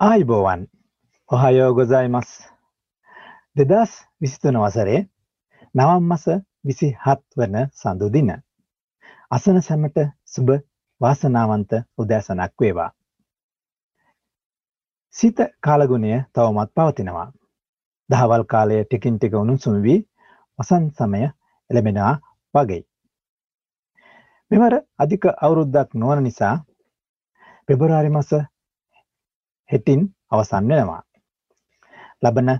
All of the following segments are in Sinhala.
ආයිබෝවන් ඔහයෝ ගොසයිමස් දෙදස් විසිතුන වසරේ නවම් මස විසි හත් වන සඳුදින. අසන සැමට සුබ වාසනාවන්ත උදෑසනක් වේවා. සිත කාලගුණය තවමත් පවතිනවා. දහවල් කාලය ටිකින් ටික උණුසුම වී වසන් සමය එළබෙනවා වගේ. මෙවර අධික අවුරුද්දක් නොවන නිසා පෙබරාරි මස හෙටින් අවසන් වෙනවා. ලබන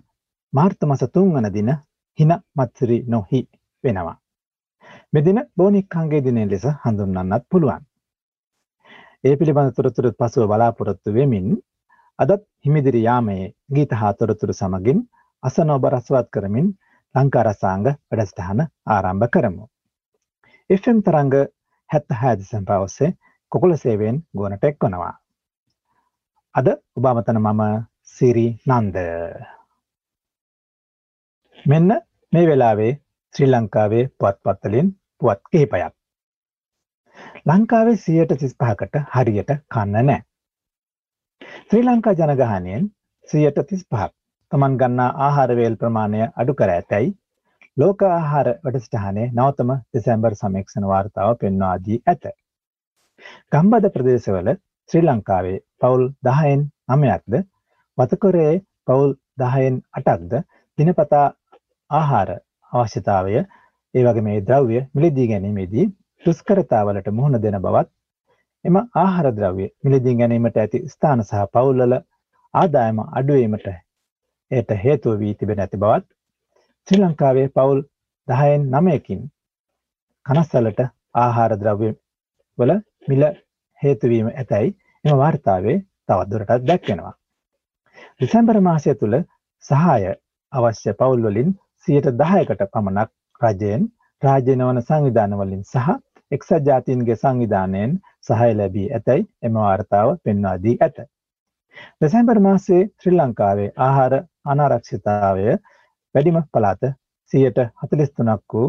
මාර්ත මස තුන්වන දින හින මත්සිරි නොහි වෙනවා. මෙදින බෝනික්කන්ගේ දිනය ලෙස හඳුන්වන්නත් පුළුවන්. ඒ පිළිබඳ තොරතුරුත් පසුව බලාපොරොත්තු වෙමින් අදත් හිමිදිරි යාමයේ ගීත හා තොරතුරු සමගින් අසනෝබ රසවත් කරමින් ලංකාරසාංග වැඩසටහන ආරම්භ කරමු. FM තරංග හැත්ත හැදිසම් පවස්සේ කොකුල සේවෙන් ගුවනට එක්වනවා. අද ඔබාමතන මම සිරි නන්ද. මෙන්න මේ වෙලාවේ ශ්‍රී ලංකාවේ පුවත්පත්තලින් පුවත් කිහිපයක්. ලංකාවේ සියයට තිස් පහකට හරියට කන්න නෑ. ශ්‍රී ලංකා ජනගහනයෙන් සියයට තිස් පහක් තමන් ගන්නා ආහාරවේල් ප්‍රමාණය අඩු කර ඇතැයි ලෝක ආහාර වැඩසටහනේ නවතම දෙසැම්බර් සමීක්ෂණ වාර්තාව පෙන්වාදී ඇත. ගම්බද ප්‍රදේශවල ශ්‍රී ලංකාවේ පවුල් දහයෙන් නමයක්ද වතකොරේ පවුල් දහයෙන් අටක්ද? දිනපතා ආහාර අවශ්‍යතාවය ඒ වගේ මේ ද්‍රව්‍ය මිලදී ගැනීමේදී දුෂ්කරතාවලට මුහුණ දෙන බවත් එම ආහාර ද්‍රව්‍ය මිලදී ගැනීමට ඇති ස්ථාන සහ පවුල්වල ආදායම අඩුවීමට එයට හේතුව වී තිබෙන ඇති බවත් ශ්‍රී ලංකාවේ පවුල් දහයෙන් නමයකින් කනස්සලට ආහාර ද්‍රව්‍ය වල මිල හේතුවීම ඇතැයි එම වාර්තාවේ තවත්දුරටත් දැක්වෙනවා. දෙසැම්බර මාසය තුළ සහාය අවශ්‍ය පවුල්වලින් සියයට දහයකට පමණක් රජයෙන් රාජ්‍යනවන සංවිධානවලින් සහ එක්සත් ජාතීන්ගේ සංවිධානයෙන් සහය ලැබී ඇතැයි එම වාර්තාව පෙන්වාදී ඇත. දෙසැම්බර් මාසේ ශ්‍රී ලංකාවේ ආහාර අනාරක්ෂිතාවය වැඩිම පලාත සියයට හතලිස්තුනක් වූ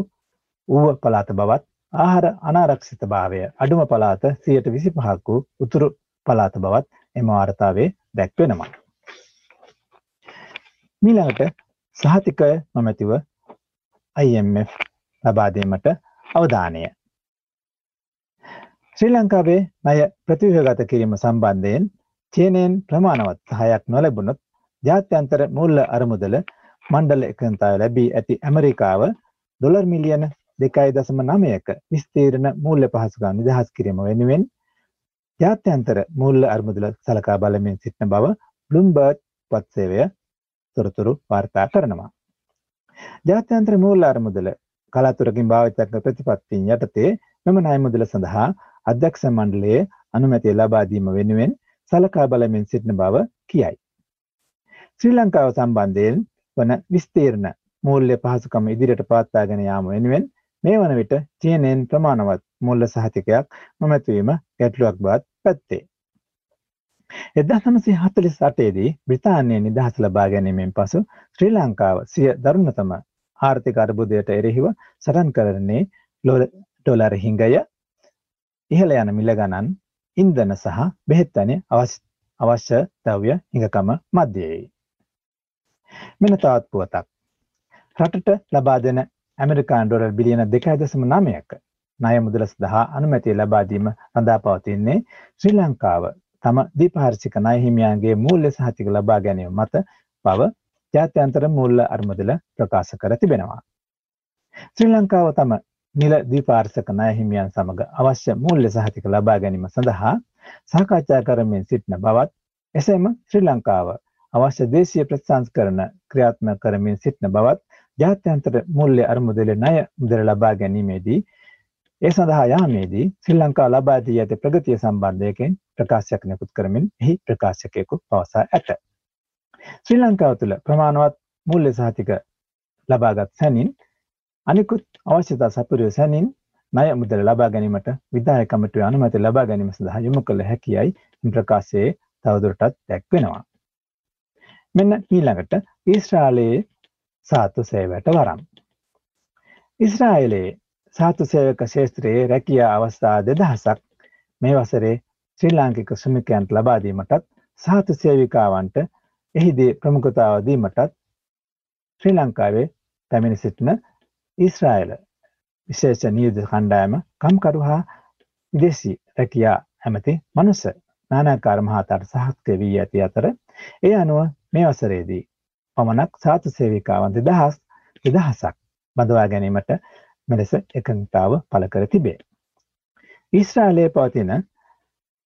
ඌව පලාත බවත් ආහාර අනාරක්ෂිත භාවය අඩුම පලාත සියයට විසි පහක් වූ උතුරු පලාත බවත් එම වාර්තාවේ දැක්වෙනවා. මීළඟට සහතිකය නොමැතිව IMF ලබාදීමට අවධානය. ශ්‍රී ලංකාවේ ණය ප්‍රතිව්‍යගත කිරීම සම්බන්ධයෙන් චීනයෙන් ප්‍රමාණවත් සහයක් නොලැබුණොත් ජාත්‍යන්තර මුල්ල අරමුදල මණ්ඩල එකතාව ලැබී ඇති ඇමරිකාව ඩොලර් මිලියන දෙකයි දසම නමයක විස්තීරණ මූල්‍ය පහසුකම් නිදහස් කිරීම වෙනුවෙන් ජාත්‍යන්තර මූල්‍ය අර්මුදල සලකා බලමින් සිටින බව බ්ලුම්බර්ග් පත්සේවය තොරතුරු වාර්තා කරනවා. ජාත්‍යන්තර මූල්‍ය අර්මුදල කලාතුරකින් භාවිත කරන ප්‍රතිපත්තීන් යටතේ මෙම ණය මුදල සඳහා අධ්‍යක්ෂ මණ්ඩලයේ අනුමැතිය ලබා දීම වෙනුවෙන් සලකා බලමින් සිටින බව කියයි. ශ්‍රී ලංකාව සම්බන්ධයෙන් වන විස්තීර්ණ මූල්‍ය පහසුකම ඉදිරියට පවත්වාගෙන යාම වෙනුවෙන් මේ වන විට චීනයෙන් ප්‍රමාණවත් මුල්ල සහතිකයක් නොමැතිවීම ගැටලුවක් බවත් පැත්තේ. එදා සමසි හතලිස් අටේදී බ්‍රතාානය නිදහස් ලබා ගැනීමෙන් පසු ශ්‍රී ලංකාව සිය දරුණතම ආර්ථික අර්බුදයට එරෙහිව සටන් කරන්නේ ලොල ඩොලර හිංගය ඉහළ යන මිල ගණන් ඉන්දන සහ බෙහෙත්තනය අවශ්‍ය දව්‍ය හිඟකම මධ්‍යයේ. මෙන තවත් පුවතක්. රටට ලබා දෙන ඇමරිකාන් ඩොලර් බිලියන දෙකයි දසම නමයක ණය මුදල සඳහා අනුමැතිය ලබාදීම රඳා පවතින්නේ ශ්‍රී ලංකාව තම දීපාර්ශික ණය හිමියන්ගේ මූල්‍ය සහතික ලබා ගැනීම මත බව ජාත්‍යන්තර මූල්‍ය අර්මුදල ප්‍රකාශ කර තිබෙනවා. ශ්‍රී ලංකාව තම නිල දීපාර්ශක ණය හිමියන් සමග අවශ්‍ය මූල්‍ය සහතික ලබා ගැනීම සඳහා සාකච්ඡා කරමින් සිටින බවත් එසේම ශ්‍රී ලංකාව අවශ්‍ය දේශීය ප්‍රතිසංස්කරණ ක්‍රියාත්මක කරමින් සිටින බවත් ජාත්‍යන්තර මුල්‍ය අරමුදල ණය මුදල ලබා ගැනීමේදී ඒ සඳහා යාමේදී ශ්‍රී ලංකා ලබා දී ඇති ප්‍රගතිය සම්බන්ධයකින් ප්‍රකාශයක් නිකුත් කරමින් එහි ප්‍රකාශකයෙකු පවසා ඇත. ශ්‍රී ලංකාව තුළ ප්‍රමාණවත් මුල්‍ය සහතික ලබාගත් සැනින් අනිකුත් අවශ්‍යතා සපුරය සැනින් ණය මුදල ලබා ගැනීමට විදාය කමිටුවේ අනුමැතිය ලබා ගැනීම සඳහා යොමු කළ හැකියයි ප්‍රකාශයේ තවදුරටත් දැක්වෙනවා. මෙන්න ඊළඟට ඊශ්‍රායලයේ සාතු සේවයට වරම්. ඉස්රායිලයේ සාතු සේවක ශේත්‍රයේ රැකියා අවස්ථා දෙදහසක් මේ වසරේ ශ්‍රී ලාංකික ශ්‍රමිකයන්ට ලබාදීමටත් සාතු සේවිකාවන්ට එහිදී ප්‍රමුඛතාව දීමටත් ශ්‍රී ලංකාවේ පැමිණ සිටින ඊශ්‍රායල විශේෂ නියුද කණ්ඩායම කම්කරු හා විදේශී රැකියා ඇමති මනුස නානාකාර මහතාට සහක්තය වී ඇති අතර ඒ අනුව මේ වසරේදී පමණක් සාතු සේවිකාවන් දෙදහස් දෙදහසක් බඳවා ගැනීමට මෙලෙස එකඟතාව පළ කර තිබේ. ඊශ්‍රායලයේ පවතින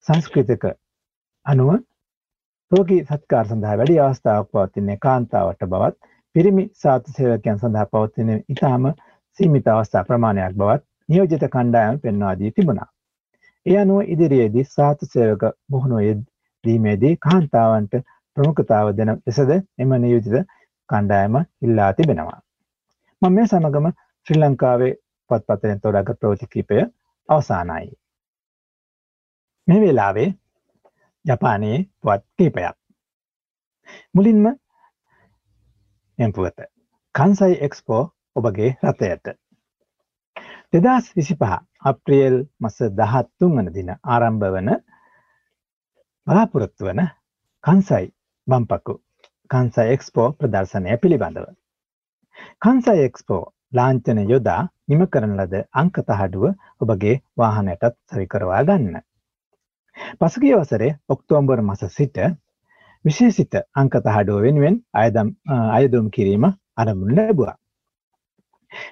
සංස්කෘතික අනුව රෝගී සත්කාර සඳහා වැඩි අවස්ථාවක් පවතින්නේ කාන්තාවට බවත් පිරිමි සාතු සේවකයන් සඳහා පවතින ඉතාම සීමිත අවස්ථා ප්‍රමාණයක් බවත් නියෝජිත කණ්ඩායම පෙන්වා දී තිබුණා. ඒ අනුව ඉදිරියේදී සාතු සේවක මුහුණු යෙදීමේදී කාන්තාවන්ට ප්‍රමුඛතාව දෙන ලෙසද එම නියෝජිත කණ්ඩායම ඉල්ලා තිබෙනවා. මම මේ සමගම ශ්‍රී ලංකාවේ පත්පතෙන් තෝරාගත් ප්‍රවෘත්ති කිහිපය අවසానයි. මේ වෙලාවේ ජපානයේ පුවත් කිහිපයක්. මුලින්ම එම් පුවත. කන්සයි එක්ස්පෝ ඔබගේ රථයට. දෙදස් විසිපහ අප්‍රියල් මස දහත්තුන් වන දින ආරම්භ වන බලාපොරොත්තු වන කන්සයි බම්පකු කන්සයි එක්ස්පෝ ප්‍රදර්ශනය පිළිබඳව. කන්සයි එක්ස්පෝ ලාංචන යොදා නිම කරන ලද අංක තහඩුව ඔබගේ වාහනයටත් සවිකරවා ගන්න. පසුගිය වසරේ ඔක්තෝම්බර් මස සිට විශේෂිත අංක තහඩුව වෙනුවෙන් අයදම් අයදුම් කිරීම අරමුණ ලැබුවා.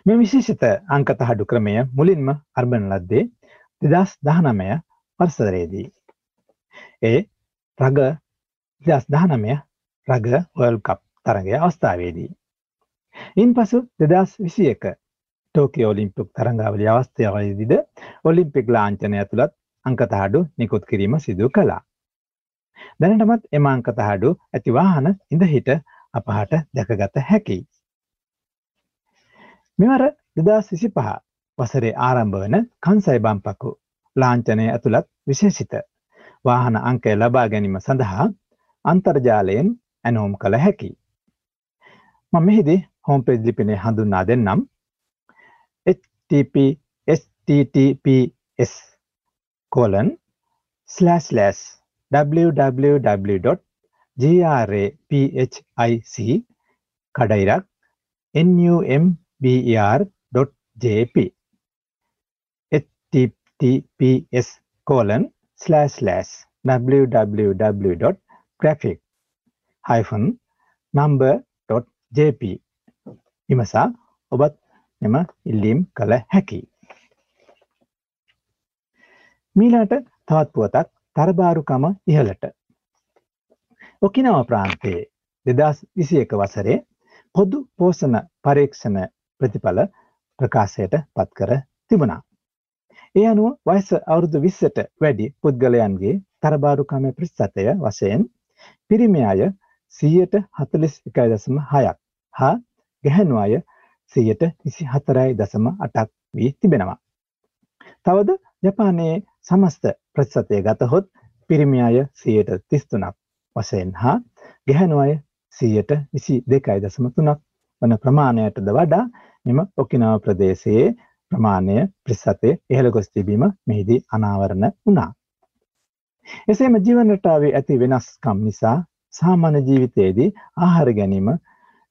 මේ විශේෂිත අංක තහඩු ක්‍රමය මුලින්ම අර්බන ලද්දේ දෙදස් දහනමය වර්සරේදී. ඒ රග දෙදස් දහනමය රග වල් කප් තරගය අවස්ථාවේදී. ඉන් පසු දෙදස් විසි එක ටෝකිය ඔලිම්පික් තරංගාවලි අවස්ථාවයේදීද ඔලිම්පික් ලාංචනය ඇතුළත් අංකතහඩු නිකුත් කිරීම සිදු කළා. දැනටමත් එම අංකතහඩු ඇති වාහන ඉඳහිට අපහට දැකගත හැකි. මෙවර දෙදස් විසි පහ වසරේ ආරම්භ වන කන්සයි බම්පකු ලාංචනය ඇතුළත් විශේෂිත වාහන අංකය ලබා ගැනීම සඳහා අන්තර්ජාලයෙන් ඇනෝම් කළ හැකි. මම මෙහිදී හෝම්පේජ් ලිපිනේ හඳුන්වා දෙන්නම් http https colon slash slash www.grapic කඩයිරක් number.jp https colon slash slash www.graphic hyphen number.jp විමසා ඔබත් මෙම ඉල්ලීම් කළ හැකි. මීලාට තවත් පුවතක් තරබාරුකම ඉහලට. ඔකිනව ප්‍රාන්තයේ දෙදස් විසි එක වසරේ පොදු පෝසන පරීක්ෂණ ප්‍රතිඵල ප්‍රකාශයට පත් කර තිබුණා. ඒ අනුව වයස අවුරුදු විස්සට වැඩි පුද්ගලයන්ගේ තරබාරුකම ප්‍රතිශතය වශයෙන් පිරිමි අය සීයට හතලිස් එකයි දසම හයක් හා ගැහැණු අය සියයට විසි හතරයි දසම අටක් වී තිබෙනවා. තවද ජපානයේ සමස්ත ප්‍රතිශතය ගතහොත් පිරිමි අය සියයට තිස්තුනක් වශයෙන් හා ගැහැණු අය සියයට විසි දෙකයි දසම තුනක් වන ප්‍රමාණයටද වඩා මෙම ඔකිනාව ප්‍රදේශයේ ප්‍රමාණය ප්‍රිස්සතය ඉහළ ගොස් තිබීම මෙහිදී අනාවරණ වුණා. එසේම ජීවනටාවේ ඇති වෙනස්කම් නිසා සාමාන්‍ය ජීවිතයේදී ආහාර ගැනීම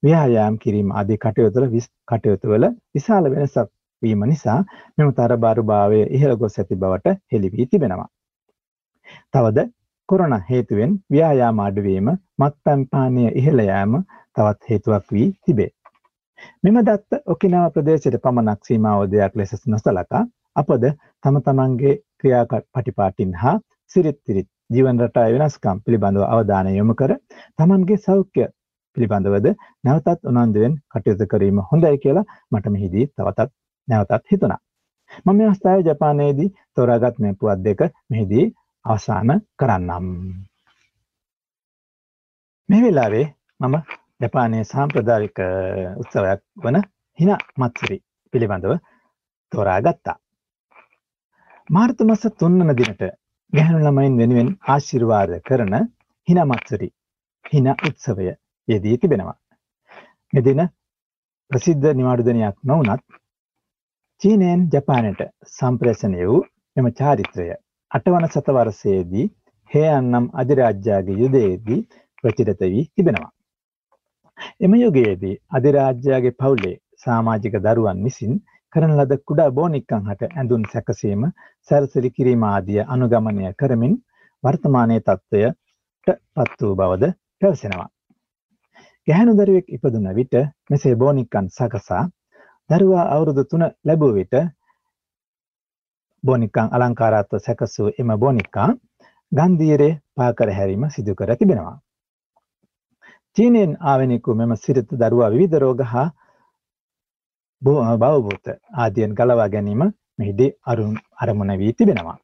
ව්‍යායාම් කිරීම ආදී කටයුතුවල කටයුතුවල විශාල වෙනසක් වීම නිසා මෙම තරබාරු භාවය ඉහළ ගොස් ඇති බවට හෙළි වී තිබෙනවා. තවද කොරෝනා හේතුවෙන් ව්‍යායාම අඩුවීම මත්පැන් පානය ඉහළ යාම තවත් හේතුවක් වී තිබේ. මෙම දත්ත ඔකිනාව ප්‍රදේශයට පමණක් සීමාව දෙයක් ලෙස නොසලකා අපද තම තමන්ගේ ක්‍රියා පටිපාටින් හා සිරිත් තිරිත් ජීවන රටා වෙනස්කම් පිළිබඳව අවධානය යොමු කර තමන්ගේ සෞඛ්‍ය පිළිබඳවද නැවතත් උනන්දුවෙන් කටයුතු කිරීම හොඳයි කියලා මට මෙහිදී තවතත් නැවතත් හිතුණා. මම මේ අවස්ථාවේ ජපානයේදී තෝරාගත් මේ පුවත් දෙක මෙහිදී අවසන් කරන්නම්. මේ වෙලාවේ මම ජපානයේ සාම්ප්‍රදායික උත්සවයක් වන හිනා මත්සරි පිළිබඳව තෝරාගත්තා. මාර්තු මස 3 වන දිනට ගැහැණු ළමයින් වෙනුවෙන් ආශිර්වාද කරන හිනා මත්සරි හිනා උත්සවය යෙදී තිබෙනවා. මෙදින ප්‍රසිද්ධ නිවාඩු දිනයක් නොවුනත් චීනයෙන් ජපානයට සම්ප්‍රේෂණය වූ මෙම චාරිත්‍රය අටවන සතවර්ෂයේදී හේයන් නම් අධිරාජ්‍යයාගේ යුදයේදී ප්‍රචලිත වී තිබෙනවා. එම යුගයේදී අධිරාජ්‍යයාගේ පවුලේ සාමාජික දරුවන් විසින් කරන ලද කුඩා බෝනික්කන් හට ඇඳුම් සැකසීම සැරසිලි කිරීම ආදිය අනුගමනය කරමින් වර්තමානයේ තත්ත්වයට පත් වූ බවද පැවසෙනවා. ගැහැණු දරුවෙක් ඉපදුන විට මෙසේ බෝනික්කන් සකසා දරුවා අවුරුදු තුන ලැබූ විට බෝනික්කන් අලංකාරත්ව සැකසූ එම බෝනික්කා ගන්දීරේ පාකර හැරීම සිදු කර තිබෙනවා. චීනයෙන් ආවෙනෙකු මෙම සිරිත දරුවා විවිධ රෝග හා බවභූත ආදියන් ගලවා ගැනීම මෙහිදී අරුන් අරමුණ වී තිබෙනවා.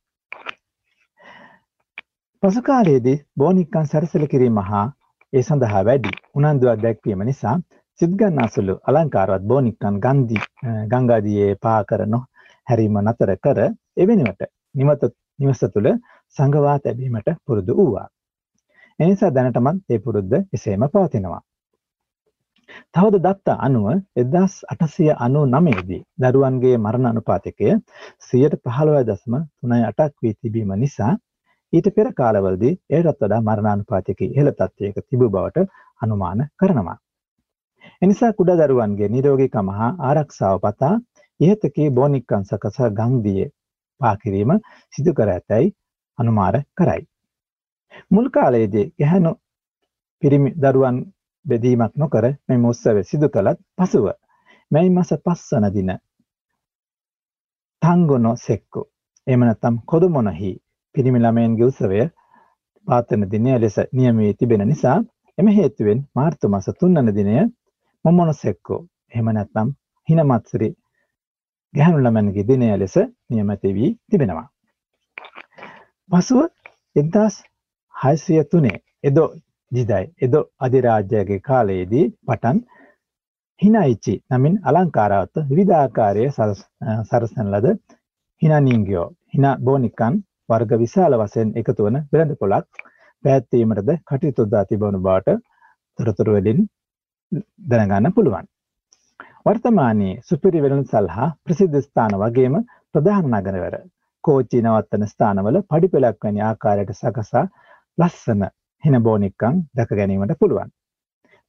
පසු කාලයේදී බෝනික්කන් සැරසල කිරීම හා ඒ සඳහා වැඩි උනන්දුවක් දැක්වීම නිසා සිද්ගන්නාසුළු අලංකාරවත් බෝනික්කන් ගන්දි ගංගාදියේ පා කරන හැරීම නතර කර එවෙනුවට නිමත නිවස තුළ සංගවා තැබීමට පුරුදු වූවා. එනිසා දැනටමත් ඒ පුරුද්ද එසේම පවතිනවා. තවද දත්ත අනුව එදස් අටසිය අනු නමේදී දරුවන්ගේ මරණ අනුපාතිකය සියයට පහළොව දසම තුනයි අටක් වී තිබීම නිසා ඊට පෙර කාලවලදී එයටත් වඩා මරණානුපාතික ඉහළ තත්ත්වයක තිබූ බවට අනුමාන කරනවා. එනිසා කුඩා දරුවන්ගේ නිරෝගීකම හා ආරක්ෂාව පතා ඉහතකී බෝනික්කන් සකස ගංදියේ පාකිරීම සිදු කර ඇතැයි අනුමාර කරයි. මුල් කාලයේදී ගැහැණු පිරිමි දරුවන් බෙදීමක් නොකර මෙම උත්සවය සිදු කළත් පසුව මැයි මස පස්වන දින තංගොනො සෙක්කු එම නැත්නම් කොදුමොනහි පිරිමි ළමයන්ගේ උත්සවය පාතන දිනය ලෙස නියම වී තිබෙන නිසා එම හේතුවෙන් මාර්තු මාස 3 වන දිනය මොමොනොසෙක්කෝ එහෙම නැත්නම් හිනමත්සරි ගැහැණු ළමයන්ගේ දිනය ලෙස නියමිත වී තිබෙනවා. පසුව 1603 එදෝ ජිදයි එදෝ අධිරාජ්‍යයේ කාලයේදී පටන් හිනයිචි නමින් අලංකාරවත් විවිධාකාරයේ සරසන ලද හිනනින්ගියෝ හින බෝනිකන් වර්ග විශාල වශයෙන් එකතු වන වෙළඳ පොලක් පැවැත්වීමටද කටයුතු දා තිබවන බවට තොරතුරු වලින් දැනගන්න පුළුවන්. වර්තමානයේ සුපිරි වෙළඳසල් හා ප්‍රසිද්ධ ස්ථාන වගේම ප්‍රධාන නගරවල කෝච්චි නවත්තන ස්ථානවල පඩිපෙළක් වැනි ආකාරයට සකසා ලස්සන හිනබෝනික්කම් දැක ගැනීමට පුළුවන්.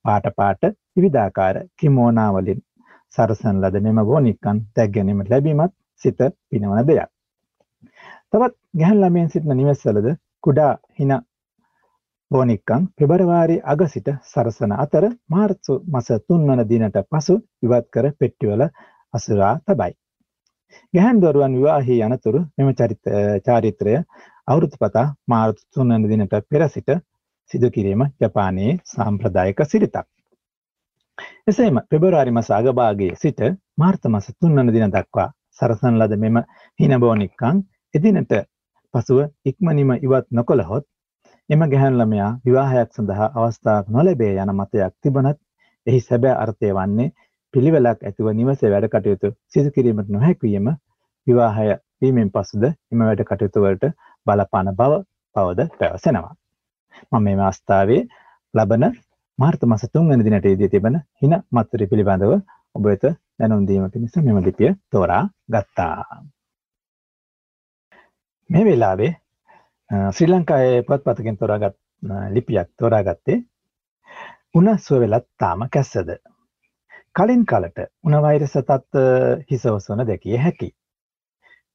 පාට පාට විවිධාකාර කිමෝනා වලින් සරසන ලද මෙම බෝනික්කම් දැක් ගැනීමට ලැබීමත් සිත පිනවන දෙයක්. තවත් ගැහැණු ළමයන් සිටින නිවෙස්වලද කුඩා හින බෝනික්කන් පෙබරවාරි අග සිට සරසන අතර මාර්තු මස 3 වන දිනට පසු ඉවත් කර පෙට්ටිවල අසුරා තබයි. ගැහැණු දරුවන් විවාහී යනතුරු මෙම චාරිත්‍රය අවුරුදු පතා මාර්තු 3 වන දිනට පෙර සිට සිදු කිරීම ජපානයේ සාම්ප්‍රදායික සිරිතක්. එසේම පෙබරවාරි මාස අගභාගයේ සිට මාර්තු මාස 3 වන දින දක්වා සරසන ලද මෙම හිනබෝනික්කන් එදිනට පසුව ඉක්මනින්ම ඉවත් නොකළහොත් එම ගැහැණු ළමයා විවාහයක් සඳහා අවස්ථාවක් නොලැබේ යන මතයක් තිබුණත් එහි සැබෑ අර්ථය වන්නේ පිළිවෙලක් ඇතිව නිවසේ වැඩ කටයුතු සිදු කිරීමට නොහැකි වීම විවාහය වීමෙන් පසුද එම වැඩ කටයුතු වලට බලපාන බව පවද පැවසෙනවා. මම මේ අවස්ථාවේ ලබන මාර්තු මාස 3 වෙනි දිනට ඊදී තිබෙන හින මත්තරි පිළිබඳව ඔබ වෙත දැනුම් දීම පිණිස මෙම ලිපිය තෝරා ගත්තා. මේ වෙලාවේ ශ්‍රී ලංකාවේ පුවත්පතකින් තෝරාගත් ලිපියක් තෝරාගත්තේ උණ සුව වෙලත් තාම කැස්සද. කලින් කලට උණ වෛරස තත් හිස ඔසවන දැකිය හැකි.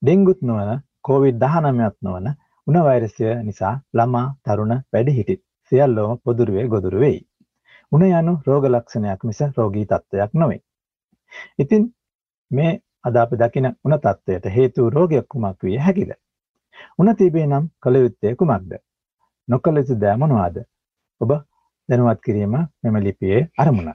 ඩෙන්ගුත් නොවන කෝවිඩ් 19ත් නොවන උණ වෛරසය නිසා ළමා තරුණ වැඩිහිටි සියල්ලෝම පොදුරුවේ ගොදුරු වෙයි. උණ යනු රෝග ලක්ෂණයක් මිස රෝගී තත්ත්වයක් නොවේ. ඉතින් මේ අද අපි දකින උණ තත්ත්වයට හේතු රෝගයක් කුමක් විය හැකිද? උන තිබේ නම් කළ යුත්තේ කුමක්ද? නොකළ යුතු දෑ මොනවාද? ඔබ දැනුවත් කිරීම මෙම ලිපියේ අරමුණ.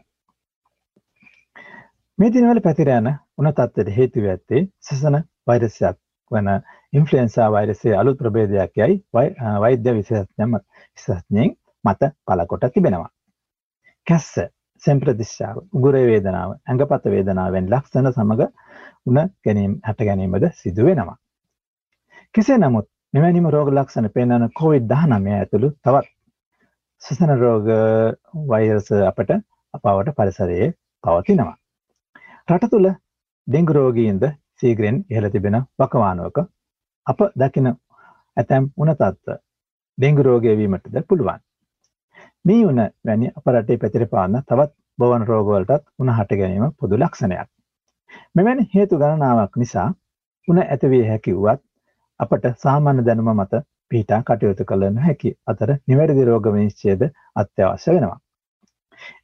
මේ දිනවල පැතිර යන උණ තත්ත්වයට හේතු ඇත්තේ සසන වෛරසයක් වන ඉන්ෆ්ලුවෙන්සා වෛරසයේ අලුත් ප්‍රභේදයක් යයි වෛද්‍ය විශේෂඥ විශේෂඥයින් මත පළකොට තිබෙනවා. කැස්ස, සෙම්ප්‍රදිශාව, උගුර වේදනාව, ඇඟපත වේදනාව වැනි ලක්ෂණ සමග උණ ගැනීම හට ගැනීමද සිදු වෙනවා. කෙසේ නමුත් මෙවැනිම රෝග ලක්ෂණ පෙන්වන COVID-19 ඇතුළු තවත් සසන රෝග වෛරස් අපට අපවට පරිසරයේ පවතිනවා. රට තුළ ඩෙංගු රෝගීන්ද සීග්‍රෙන් ඉහළ තිබෙන වකවානුවක අප දකින ඇතැම් උණ තත්ත්ව ඩෙංගු රෝගය වීමටද පුළුවන්. මේ උණ වැනි අප රටේ පැතිර පාන්න තවත් බවන් රෝගවලටත් උණ හට ගැනීම පොදු ලක්ෂණයක්. මෙවැනි හේතු ගණනාවක් නිසා උණ ඇතිවිය හැකි වුවත් අපට සාමාන්‍ය දැනුම මත පිහිටා කටයුතු කළ නොහැකි අතර නිවැරදි රෝග විනිශ්චයද අත්‍යවශ්‍ය වෙනවා.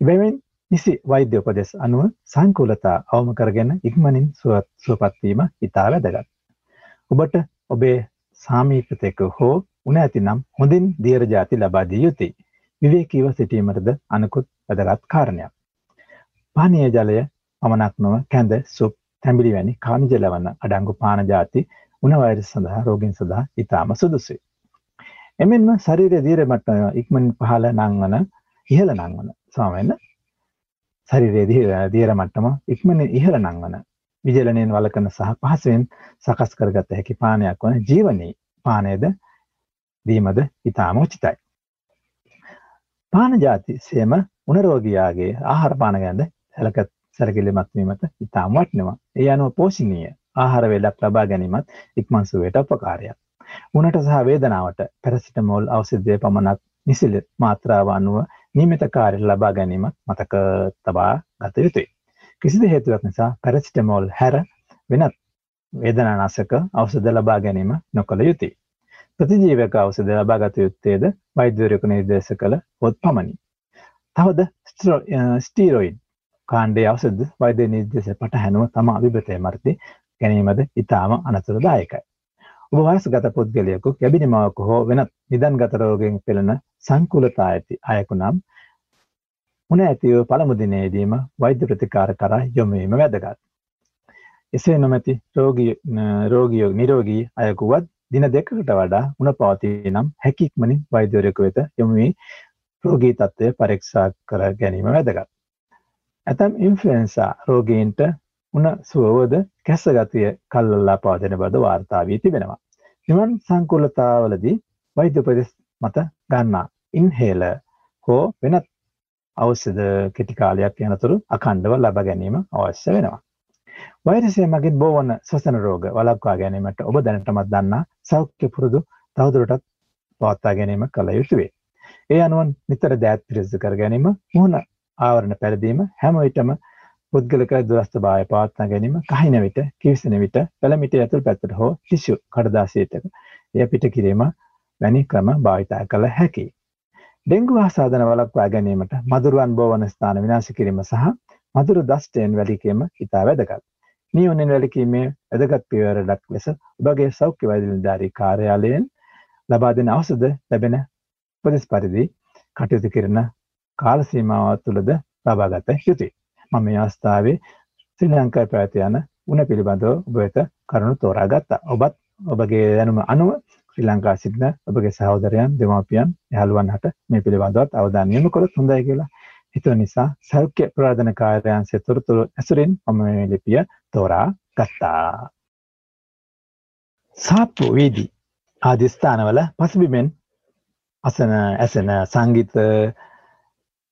එබැවින් නිසි වෛද්‍ය උපදෙස් අනුව සංකූලතා අවම කරගෙන ඉක්මනින් සුවපත් වීම ඉතා වැදගත්. ඔබට ඔබේ සාමීපතෙක හෝ උණ ඇතිනම් හොඳින් දියර ජාති ලබා දිය යුතුයි. විවේකීව සිටීමටද අනුකුත් වැදගත් කාරණයක්. පානීය ජලය පමණක් නොව කැඳ සුප් තැඹිලි වැනි කාණිජ ලවණ අඩංගු පාන ජාති උණ වෛරස් සඳහා රෝගීන් සඳහා ඉතාම සුදුසුයි. එමෙන්ම ශරීරය දීර මට්ටම ඉක්මනින් පහළ නංවන ඉහළ නංවන සමවෙන්න ශරීරයේ දීර මට්ටම ඉක්මනින් ඉහළ නංවන විජලනයෙන් වලකන සහ පහසුවෙන් සකස් කරගත හැකි පානයක් වන ජීවනී පානයද දීමද ඉතාම උචිතයි. පාන ජාති සේම උනරෝගයාගේ ආහාර පාන ගැන්ද සැලකත් සැරකිලිමත් වීමට ඉතාම වටනවා. ඒ අනුව පෝෂණීය ආහාර වේලක් ලබා ගැනීමත් ඉක්මන් සුවයට උපකාරයක්. උනට සහ වේදනාවට පැරසිටමෝල් ඖෂධය පමණක් නිසිල මාත්‍රාව අනුව නියමිත කාර්ය ලබා ගැනීමත් මතක තබා ගත යුතුයි. කිසිදු හේතුවක් නිසා පැරසිටමෝල් හැර වෙනත් වේදනානාශක ඖෂධ ලබා ගැනීම නොකළ යුතුයි. ප්‍රතිජීවක ඖෂධ ලබා ගත යුත්තේද වෛද්‍යවරයෙකු නිර්දේශ කළ පොත් පමණි. තවද ස්ටීරොයිඩ් කාණ්ඩයේ ඖෂධ වෛද්‍ය නිර්දේශ පටහැනුව තම අභිබතය මර්ති ගැනීමද ඉතාම අනතුරුදායකයි. ඔබ වයස්ගත පුද්ගලයෙකු කැබිනිමාවක හෝ වෙනත් නිදන්ගත රෝගයෙන් පෙළෙන සංකුලතා ඇති අයකු නම් උන ඇතිව පළමු දිනේදීම වෛද්‍ය ප්‍රතිකාර කරා යොමුවීම වැදගත්. එසේ නොමැති රෝගියෝ නිරෝගී අයකුවත් දින දෙකකට වඩා උන පවතිී නම් හැකික්මනින් වෛද්‍යවරයකු වෙත යොමුවී රෝගී තත්ත්වය පරීක්ෂා කර ගැනීම වැදගත්. ඇතම් ඉන්ෆලන්සා රෝගීන්ට උන සුවවද කැස්සගතිය කල්ලල්ලා පවදෙන බද වාර්තාාවී තිබෙනවා. නිවන් සංකුලතාවලදී වෛද්‍ය උපදෙස් මත ගන්නා ඉන්හේල හෝ වෙනත් අවස්සද කෙටිකාලයක් යනතුරු අකණ්ඩව ලබ ගැනීම අවශ්‍ය වෙනවා. වෛරසය මගින් බෝවන්න සසන රෝග වලක්වා ගැනීමට ඔබ දැනටමත් දන්නා සෞඛ්‍ය පුරුදු තවදුරටත් පවත්තා ගැනීම කළ යුතුවේ. ඒ අනුවන් නිතර දෑත් පිරිසු කර ගැනීම මුහුණ ආවරණ පැරදීම හැම විටම පුද්ගලක දුරස්ථ භාවය පවත්නා ගැනීම කහින විට කිවිසෙන විට පැළමිට ඇතුල් පැත්තට හෝ ටිෂු කඩදාසියටක එය පිට කිරීම වැනි ක්‍රම භාවිතා කළ හැකි. ඩෙංගු හා සාධන වලක්වා ගැනීමට මදුරුවන් බෝවන ස්ථාන විනාශ කිරීම සහ මදුරු දස්ටයෙන් වැලිකීම ඉතා වැදගත්. නියුනෙන් වැලිකීමේ වැදගත් පියවරඩක් ලෙස ඔබගේ සෞඛ්‍ය වෛද්‍ය නිලධාරී කාර්යාලයෙන් ලබා දෙන අවසද ලැබෙන උපදෙස් පරිදි කටයුතු කරන කාල සීමාව තුළද ලබාගත යුතුයි. මම මේ අවස්ථාවේ ශ්‍රී ලංකාවේ පැවත යන උණ පිළිබඳව ඔබ වෙත කරුණු තෝරා ගත්තා. ඔබත් ඔබගේ දැනුම අනුව ශ්‍රී ලංකාවේ සිටින ඔබගේ සහෝදරයන්, දෙමාපියන්, යහළුවන් හට මේ පිළිබඳවත් අවධානය යොමු කළොත් හොඳයි කියලා හිතුව නිසා සෞඛ්‍ය ප්‍රවර්ධන කාර්යාංශය තොරතුරු ඇසුරින් මම මේ ලිපිය තෝරා ගත්තා. සාප්පු වීදි ආදී ස්ථානවල පසුබිමෙන් අසන ඇසෙන සංගීත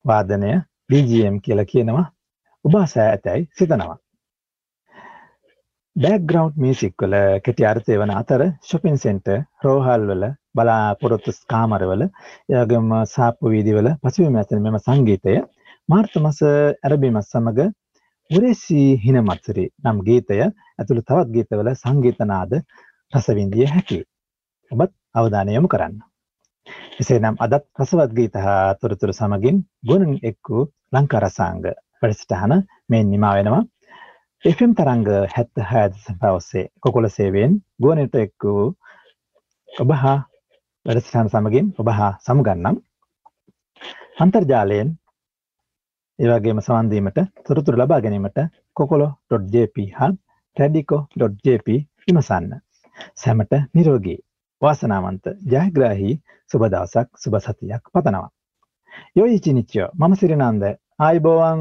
වාදනය BGM කියලා කියනවා ඔබ අසා ඇතැයි සිතනවා. බෑග්‍රවන්් මියසික් වල කෙටි අර්ථය වන අතර ශොපින් සෙන්ට රෝහල් වල බලාපොරොත්තු කාමරවල යගම සාප්පු වීදිවල පසුවීම ඇතන මෙම සංගීතය මාර්තමස ඇරබීමත් සමඟ උරෙසී හින මත්සරි නම් ගීතය ඇතුළු තවත් ගීතවල සංගීතනාද රසවින්දිය හැකි. ඔබත් අවධානයමු කරන්න. එසේ නම් අදත් රසවත් ගීත හා තොරතුරු සමගින් ගුණන් එක්කු ලංකාරසාංග වැඩසටහන මේ නිමා වෙනවා. FM තරංග හැත්ත හැද පවස්සේ කොකොල සේවෙන් ගුවනට එක්කු ඔබ හා වැඩසටහන සමගින් ඔබ හා සමුගන්නම්. අන්තර්ජාලයෙන් ඒවගේම සවන්දීමට තොරතුර ලබා ගැනීමට කොකොලො.ජප හා ටැඩිකෝ.ජප විමසන්න. සැමට නිරෝගී වාසනාවන්ත ජයග්‍රාහි සුබදවසක් සුබ සතියක් පතනවා. යොයි චිනිච්චෝ මම සිරිනන්ද. ආයිබෝවන්